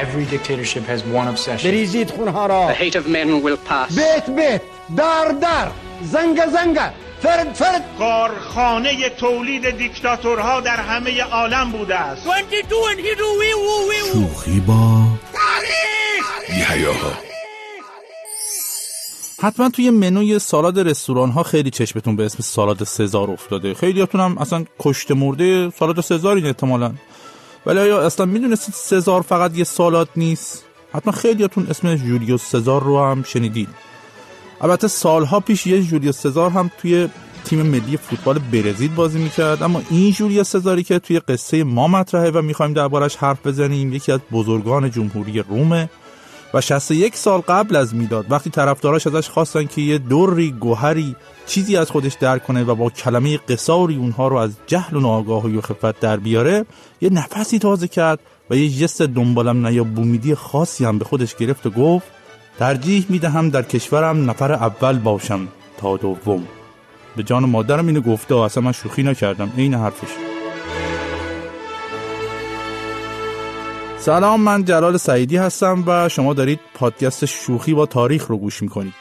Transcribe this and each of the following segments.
Every dictatorship has one obsession. بریزید خونها را. The hate of men will pass. بیت بیت در در زنگ زنگ فرد فرد. کارخانه تولید دیکتاتورها در همه عالم بوده است. شوخی با یحیاها حتما توی منوی سالاد رستوران ها خیلی چشمتون به اسم سالاد سزار افتاده. خیلیاتون هم اصلا کشته مرده سالاد سزار این احتمالا. ولی آیا اصلا می‌دونستید سزار فقط یه سالاد نیست؟ حتما خیلیاتون اسم جولیوس سزار رو هم شنیدید البته سالها پیش یه جولیوس سزار هم توی تیم ملی فوتبال برزیل بازی می‌کرد اما این جولیوس سزاری که توی قصه ما مطرحه و می‌خوایم دربارش حرف بزنیم یکی از بزرگان جمهوری رومه. و 61 سال قبل از میلاد. وقتی طرفداراش ازش خواستن که یه دوری گوهری چیزی از خودش در کنه و با کلمه قصاری اونها رو از جهل و ناآگاهی و خفت در بیاره یه نفسی تازه کرد و یه جست دنبالم نیا بومیدی خاصی هم به خودش گرفت و گفت ترجیح می‌دهم در کشورم نفر اول باشم تا دوم. به جان مادرم اینو گفته اصلا من شوخی نکردم. این حرفش. سلام من جلال سعیدی هستم و شما دارید پادکست شوخی با تاریخ رو گوش می‌کنید.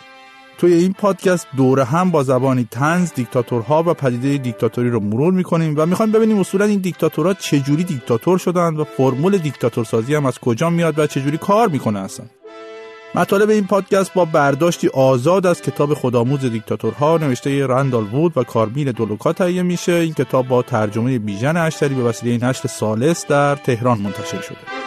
توی این پادکست دوره هم با زبانی تنز دیکتاتورها و پدیده دیکتاتوری رو مرور می‌کنیم و می‌خوایم ببینیم اصولا این دیکتاتورها چجوری دیکتاتور شدن و فرمول دیکتاتور سازی هم از کجا میاد و چجوری کار می‌کنه اصلا. مطالب این پادکست با برداشتی آزاد از کتاب خودآموز دیکتاتورها نوشته رندال وود و کارمین دولوکا تهیه میشه. این کتاب با ترجمه بیژن اشتری به وسیله نشر سالس در تهران منتشر شده.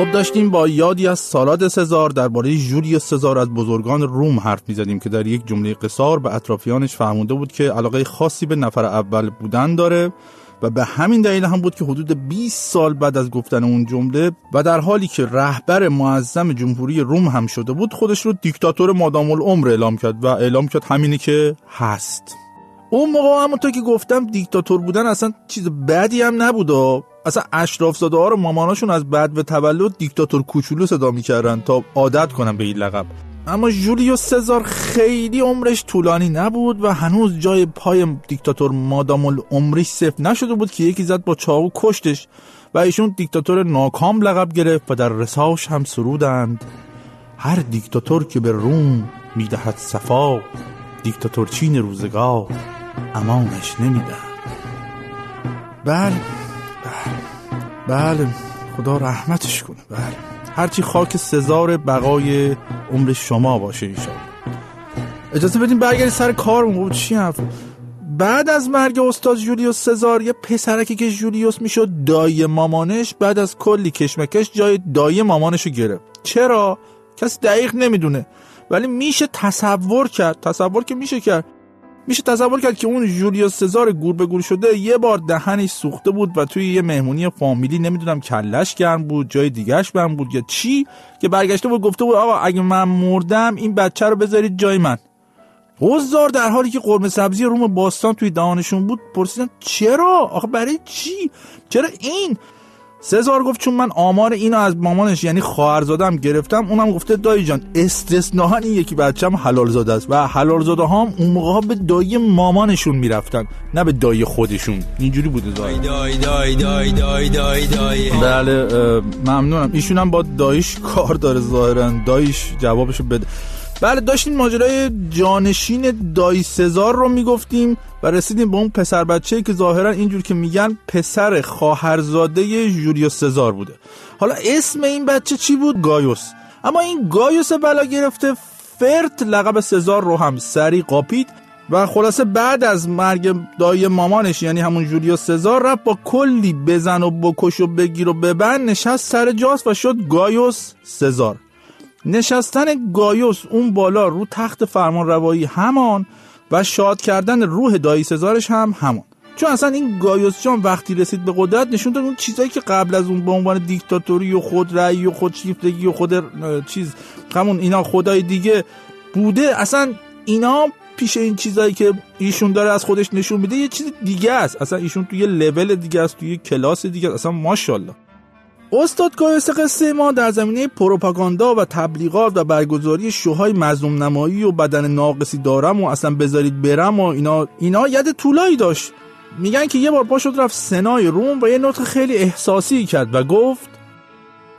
خب داشتیم با یادی از سالاد سزار درباره جولیوس سزار از بزرگان روم حرف می‌زدیم که در یک جمله قصار به اطرافیانش فهمونده بود که علاقه خاصی به نفر اول بودن داره و به همین دلیل هم بود که حدود 20 سال بعد از گفتن اون جمله و در حالی که رهبر معظم جمهوری روم هم شده بود خودش رو دیکتاتور مادام العمر اعلام کرد و اعلام کرد همینی که هست. اون موقع همونطور که گفتم دیکتاتور بودن اصلا چیز بدی هم نبود و اصلا اشراف زاده ها رو ماماناشون از بعد به تولد دیکتاتور کوچولو صدا می‌کردن تا عادت کنن به این لقب. اما جولیوس سزار خیلی عمرش طولانی نبود و هنوز جای پای دیکتاتور مادام العمری صفر نشده بود که یکی زد با چاقو کشتش و ایشون دیکتاتور ناکام لقب گرفت و در رساش هم سرودند. هر دیکتاتور که به روم می‌دهد صفا دیکتاتور چین روزگار امانش نمیده بله بله. بله. خدا رحمتش کنه. بله. هرچی خاک سزار بقای عمر شما باشه ایشان. اجازه بدیم برگردی سر کار بود چی حرف؟ بعد از مرگ استاد جولیوس سزار یه پسرکی که جولیوس می‌شد دایی مامانش بعد از کلی کشمکش جای دایی مامانشو گرفت. چرا؟ کسی دقیق نمی‌دونه. ولی میشه تصور کرد. تصور که میشه کرد. میشه تصور کرد که اون جولیوس سزار گور به گور شده یه بار دهنش سوخته بود و توی یه مهمونی فامیلی نمی‌دونم کلش گرم بود جای دیگهش بم بود یا چی که برگشته بود گفته بود آقا اگه من مردم این بچه رو بذارید جای من. حضار در حالی که قرمه سبزی روم باستان توی دهانشون بود پرسیدن چرا؟ آخه برای چی؟ چرا این؟ سزار گفت چون من آمار اینو از مامانش یعنی خواهرزادم گرفتم اونم گفته دایی جان استثناا این یکی بچم حلال زاده است و حلال زاده هم اون موقع به دایی مامانشون می‌رفتن نه به دایی خودشون. اینجوری بوده دایی. دایی دایی دایی دایی دایی دایی بله ممنونم. ایشون هم با دایش کار داره ظاهرا. دایش جوابشو بده. بله داشتیم ماجرای جانشین دایی سزار رو می‌گفتیم و رسیدیم به اون پسر بچه که ظاهرا اینجور که میگن پسر خواهرزاده جولیوس سزار بوده. حالا اسم این بچه چی بود؟ گایوس. اما این گایوس بلا گرفته فرت لقب سزار رو هم سری قاپید و خلاصه بعد از مرگ دایی مامانش یعنی همون جولیوس سزار رفت با کلی بزن و بکش و بگیر و ببند نشست سر جاس و شد گایوس سزار. نشستن گایوس اون بالا رو تخت فرمان روایی همان و شاد کردن روح دایی سزارش هم همان. چون اصلا این گایوس جان وقتی رسید به قدرت نشون اون چیزایی که قبل از اون به عنوان دیکتاتوری و خود رأی و خودشیفتگی و خود چیز همون اینا خدای دیگه بوده اصلا اینا پیش این چیزایی که ایشون داره از خودش نشون میده یه چیز دیگه است. اصلا ایشون توی لول دیگه است توی کلاس دیگه است. اصلا ماشاءالله. استاد گایوس قصه ما در زمینه پروپاگاندا و تبلیغات و برگزاری شوهای مظلوم نمایی و بدن ناقصی دارم و اصلا بذارید برم و اینا اینا ید طولایی داشت. میگن که یه بار پا شد رفت سنای روم و یه نطق خیلی احساسی کرد و گفت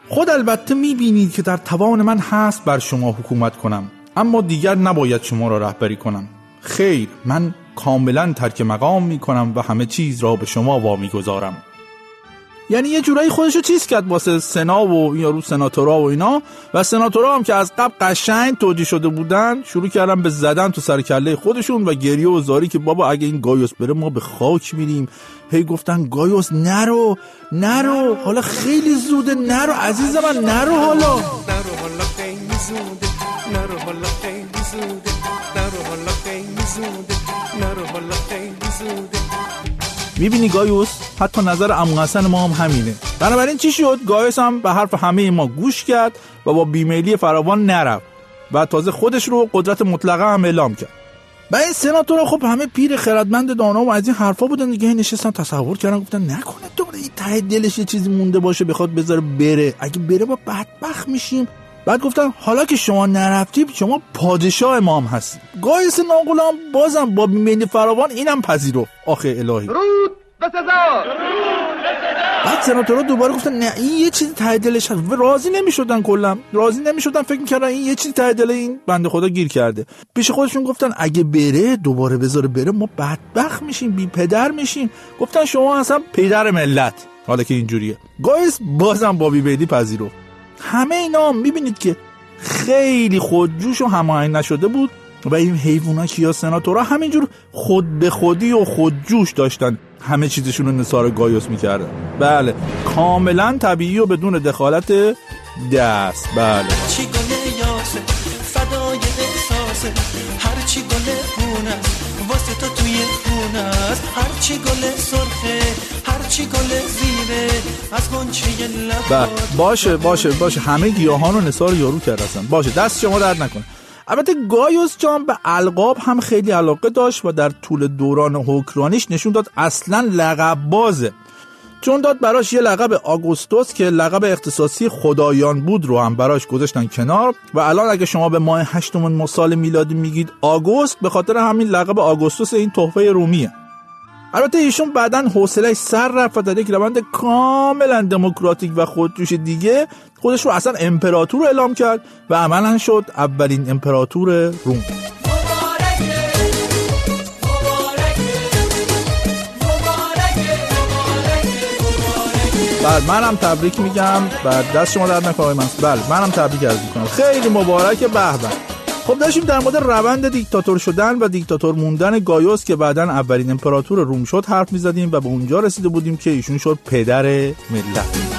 خود البته می‌بینید که در توان من هست بر شما حکومت کنم اما دیگر نباید شما را رهبری کنم. خیر من کاملا ترک مقام می‌کنم و همه چیز را به شما وامی گذارم یعنی یه جورایی خودشو چیز کرد واسه سنا و یارو سناتورا و اینا. و سناتورا هم که از قبل قشنگ توجیه شده بودن شروع کردن به زدن تو سر کله خودشون و گریه و زاری که بابا اگه این گایوس بره ما به خاک میریم. هی گفتن گایوس نرو نرو حالا خیلی زوده نرو عزیز من نرو حالا. نرو حالا خیلی زوده نرو حالا خیلی زوده نرو حالا خیلی زوده. می‌بینی گایوس؟ حتی نظر امو حسن ما هم همینه. بنابراین چی شد؟ گایوس هم به حرف همه ما گوش کرد و با بیمیلی فراوان نرفت و تازه خودش رو قدرت مطلقه هم اعلام کرد. و این سناتور خب همه پیر خردمند دانا و از این حرفا بودن دیگه. نشستن تصور کردن گفتن نکنه دوباره این ته دلش یه چیزی مونده باشه بخواد بذاره بره. اگه بره با بدبخت میشیم. بعد گفتن حالا که شما نرفتید شما پادشاه امام هستید. گایس ناغلام بازم با بیمیلی فراوان اینم پذیرفت. آخه الهی. رود به بعد سناتورا دوباره گفتن نه این یه چیزی ته دلش هست. راضی نمی‌شدن کلا. راضی نمی‌شدن فکر می‌کردن این یه چیزی ته دل این بنده خدا گیر کرده. پیش خودشون گفتن اگه بره دوباره بذاره بره ما بدبخت میشیم بی پدر میشیم. گفتن شما اصلا پدر ملت. حالا که اینجوریه. گایس بازم با بیدی پذیرفت. همه اینا می‌بینید که خیلی خودجوش و هماهنگ نشده بود و این حیوونا یا سناتورا همینجور خود به خودی و خودجوش داشتن. همه چیزشون رو نثار گایوس می‌کردن. بله کاملا طبیعی و بدون دخالت دست. بله. چی گله هر گله خونه واسه تو توی است. گله سرخه هر چی گله زیره از گنچه لب باشه باشه باشه. همه گیاهان رو نثار یارو کردن باشه دست شما درد نکنه. البته گایوس جان به القاب هم خیلی علاقه داشت و در طول دوران حکرانیش نشون داد اصلا لقب بازه. چون داد براش یه لقب آگوستوس که لقب اختصاصی خدایان بود رو هم براش گذاشتن کنار و الان اگه شما به ماه هشتم سال میلادی میگید آگوست به خاطر همین لقب آگوستوس این تحفه رومیه. البته ایشون بعدا حوصلش سر رفت و در یک روند کاملا دموکراتیک و خودجوش دیگه خودش رو اصلا امپراتور اعلام کرد و عملا شد اولین امپراتور روم. بله منم تبریک میگم. بعد دست شما در نکنه من بله منم تبریک عرض می‌کنم. خیلی مبارک به خب داشتیم در مورد روند دیکتاتور شدن و دیکتاتور موندن گایوس که بعدا اولین امپراتور روم شد حرف می‌زدیم و به اونجا رسیده بودیم که ایشون شد پدر ملت.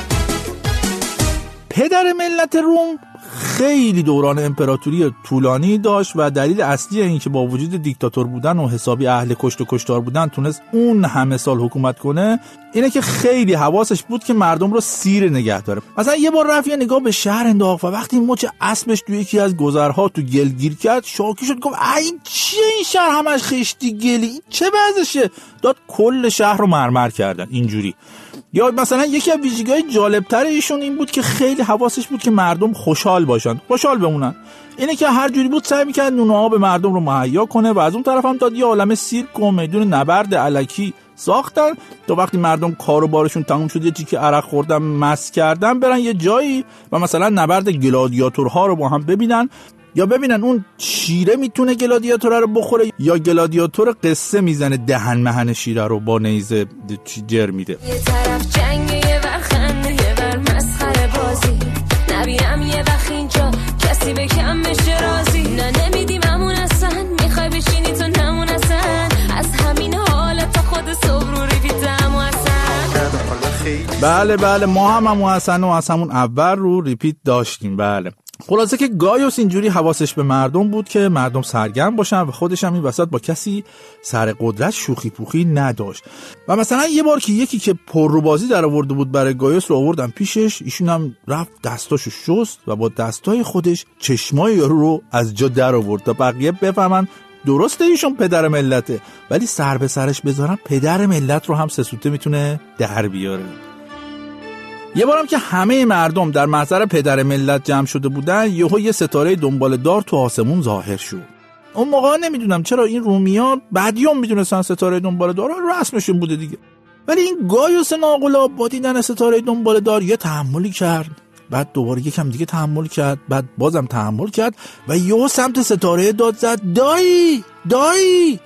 پدر ملت روم خیلی دوران امپراتوری طولانی داشت و دلیل اصلی اینکه با وجود دیکتاتور بودن و حسابی اهل کشت و کشتار بودن تونست اون همه سال حکومت کنه اینه که خیلی حواسش بود که مردم رو سیر نگه داره. مثلا یه بار رفت یه نگاه به شهر انداخت و وقتی مچ اسبش تو یکی از گذرها تو گل گیر کرد شاکی شد گفت این چیه این شهر همش خشتی گلی؟ این چه وضعشه؟ داد کل شهر رو مرمر کردن. اینجوری. یا مثلا یکی از ویژگی‌های جالبتر ایشون این بود که خیلی حواسش بود که مردم خوشحال باشن خوشحال بمونن. اینه که هر جوری بود سعی می‌کرد نونه آب مردم رو مهیا کنه و از اون طرف هم داد یه عالم سیرک و میدون نبرد علکی ساختن. تا وقتی مردم کار و بارشون تموم شد یه چیکی عرق خوردن مس کردن برن یه جایی و مثلا نبرد گلادیاتورها رو با هم ببینن. یا ببینن اون شیره می‌تونه گلادیاتور رو بخوره یا گلادیاتور قصه می‌زنه دهن مهن شیره رو با نیزه جر میده. یه طرف جنگ یه یه بر مسخره بازی. نبینم یه وقت اینجا کسی به کم رازی نه نمیدیم همون اصلا. می‌خوای بشینی تو نمون اصلا. از همین حالت خود صبر ریپیتم بله بله. ما هم هم حسن و از همون اول رو ریپیت داشتیم. بله. خلاصه که گایوس اینجوری حواسش به مردم بود که مردم سرگرم باشن و خودش هم این وسط با کسی سر قدرت شوخی پوخی نداشت. و مثلا یه بار که یکی که پرروبازی در آورده بود برای گایوس رو آوردن پیشش ایشون هم رفت دستاشو شست و با دستای خودش چشمای یارو رو از جا در آورد تا بقیه بفهمن درسته ایشون پدر ملته ولی سر به سرش بذارن پدر ملت رو هم سسوته می‌تونه در بیاره. یه بارم که همه مردم در محضر پدر ملت جمع شده بودن یهو یه ستاره دنبال دار تو آسمون ظاهر شد. اون موقع نمی‌دونم چرا این رومیان بعدیام می‌دونستن ستاره دنبال دار رسمشون بوده دیگه. ولی این گایوس ناقلا با دیدن ستاره دنبال دار یه تحملی کرد. بعد دوباره یکم دیگه تحمل کرد بعد بازم تحمل کرد و یه سمت ستاره داد زد. دایی! دایی!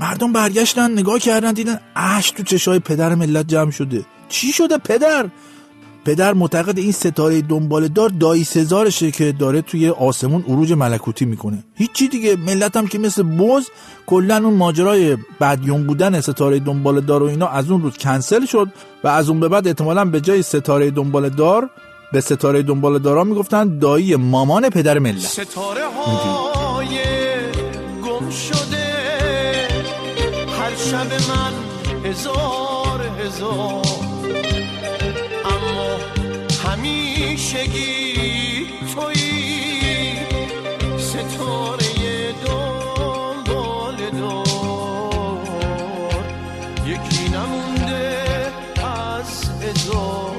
مردم برگشتن نگاه کردن دیدن اش تو چشای پدر ملت جمع شده. چی شده پدر؟ پدر معتقد این ستاره دنبال دار دایی سزارشه که داره توی آسمون عروج ملکوتی می‌کنه. هیچی دیگه ملت هم که مثل بز کلا اون ماجرای بدیون بودن ستاره دنبال دار و اینا از اون روز کنسل شد و از اون به بعد احتمالا به جای ستاره دنبال دار به ستاره دنبال دارا می‌گفتن دایی مامان پدر ملت. ستاره های گم شده هر شب من هزار هزار همیشگی ستاره دنبال دار یکی نمونده از هزار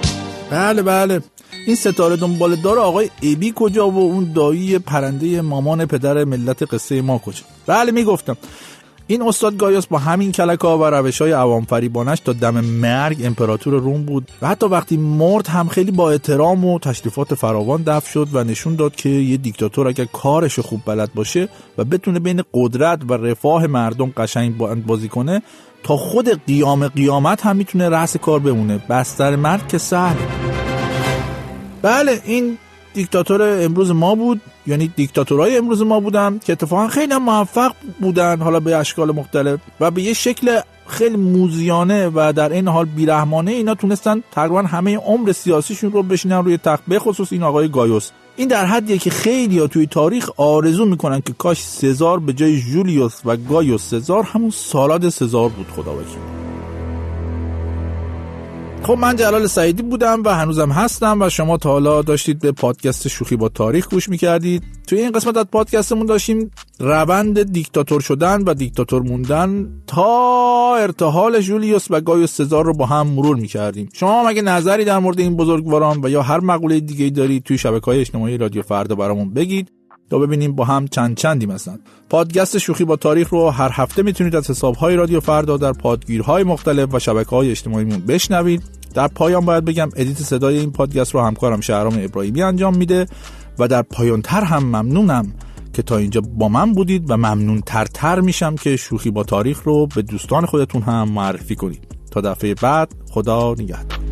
بله بله. این ستاره دنبال دار آقای ایبی کجا و اون دایی پرنده مامان پدر ملت قصه ما کجا؟ بله می‌گفتم. این استاد گایاس با همین کلکا و روش های عوام فریبانش تا دم مرگ امپراتور روم بود و حتی وقتی مرد هم خیلی با احترام و تشریفات فراوان دفع شد و نشون داد که یه دیکتاتور اگر کارش خوب بلد باشه و بتونه بین قدرت و رفاه مردم قشنگ بازی کنه تا خود قیام قیامت هم می‌تونه رأس کار بمونه. بستر مرد که سهل بله این دیکتاتور امروز ما بود یعنی دیکتاتورهای امروز ما بودن که اتفاقا خیلی موفق بودن حالا به اشکال مختلف و به یه شکل خیلی موزیانه و در این حال بیرحمانه اینا تونستن تقریبا همه عمر سیاسیشون رو بشینن روی تخت بخصوص این آقای گایوس. این در حدیه که خیلی ها توی تاریخ آرزو می‌کنن که کاش سزار به جای جولیوس و گایوس سزار همون سالاد سزار بود خدا خب من جلال سعیدی بودم و هنوزم هستم و شما تا حالا داشتید به پادکست شوخی با تاریخ گوش می‌کردید. توی این قسمت از پادکستمون داشتیم روند دیکتاتور شدن و دیکتاتور موندن تا ارتحال جولیوس و گایوس سزار رو با هم مرور می‌کردیم. شما مگه نظری در مورد این بزرگواران و یا هر مقوله دیگه دارید توی شبکه های اجتماعی رادیو فردا برامون بگید. تا ببینیم با هم چند چندی مثلا. پادکست شوخی با تاریخ رو هر هفته می‌تونید از حساب های رادیو فردا در پادگیرهای مختلف و شبکه های اجتماعیمون بشنوید. در پایان باید بگم ادیت صدای این پادکست رو همکارم شهرام ابراهیمی انجام میده و در پایانتر هم ممنونم که تا اینجا با من بودید و ممنون ترتر میشم که شوخی با تاریخ رو به دوستان خودتون هم معرفی کنید. تا دفعه بعد خدا نگهدار.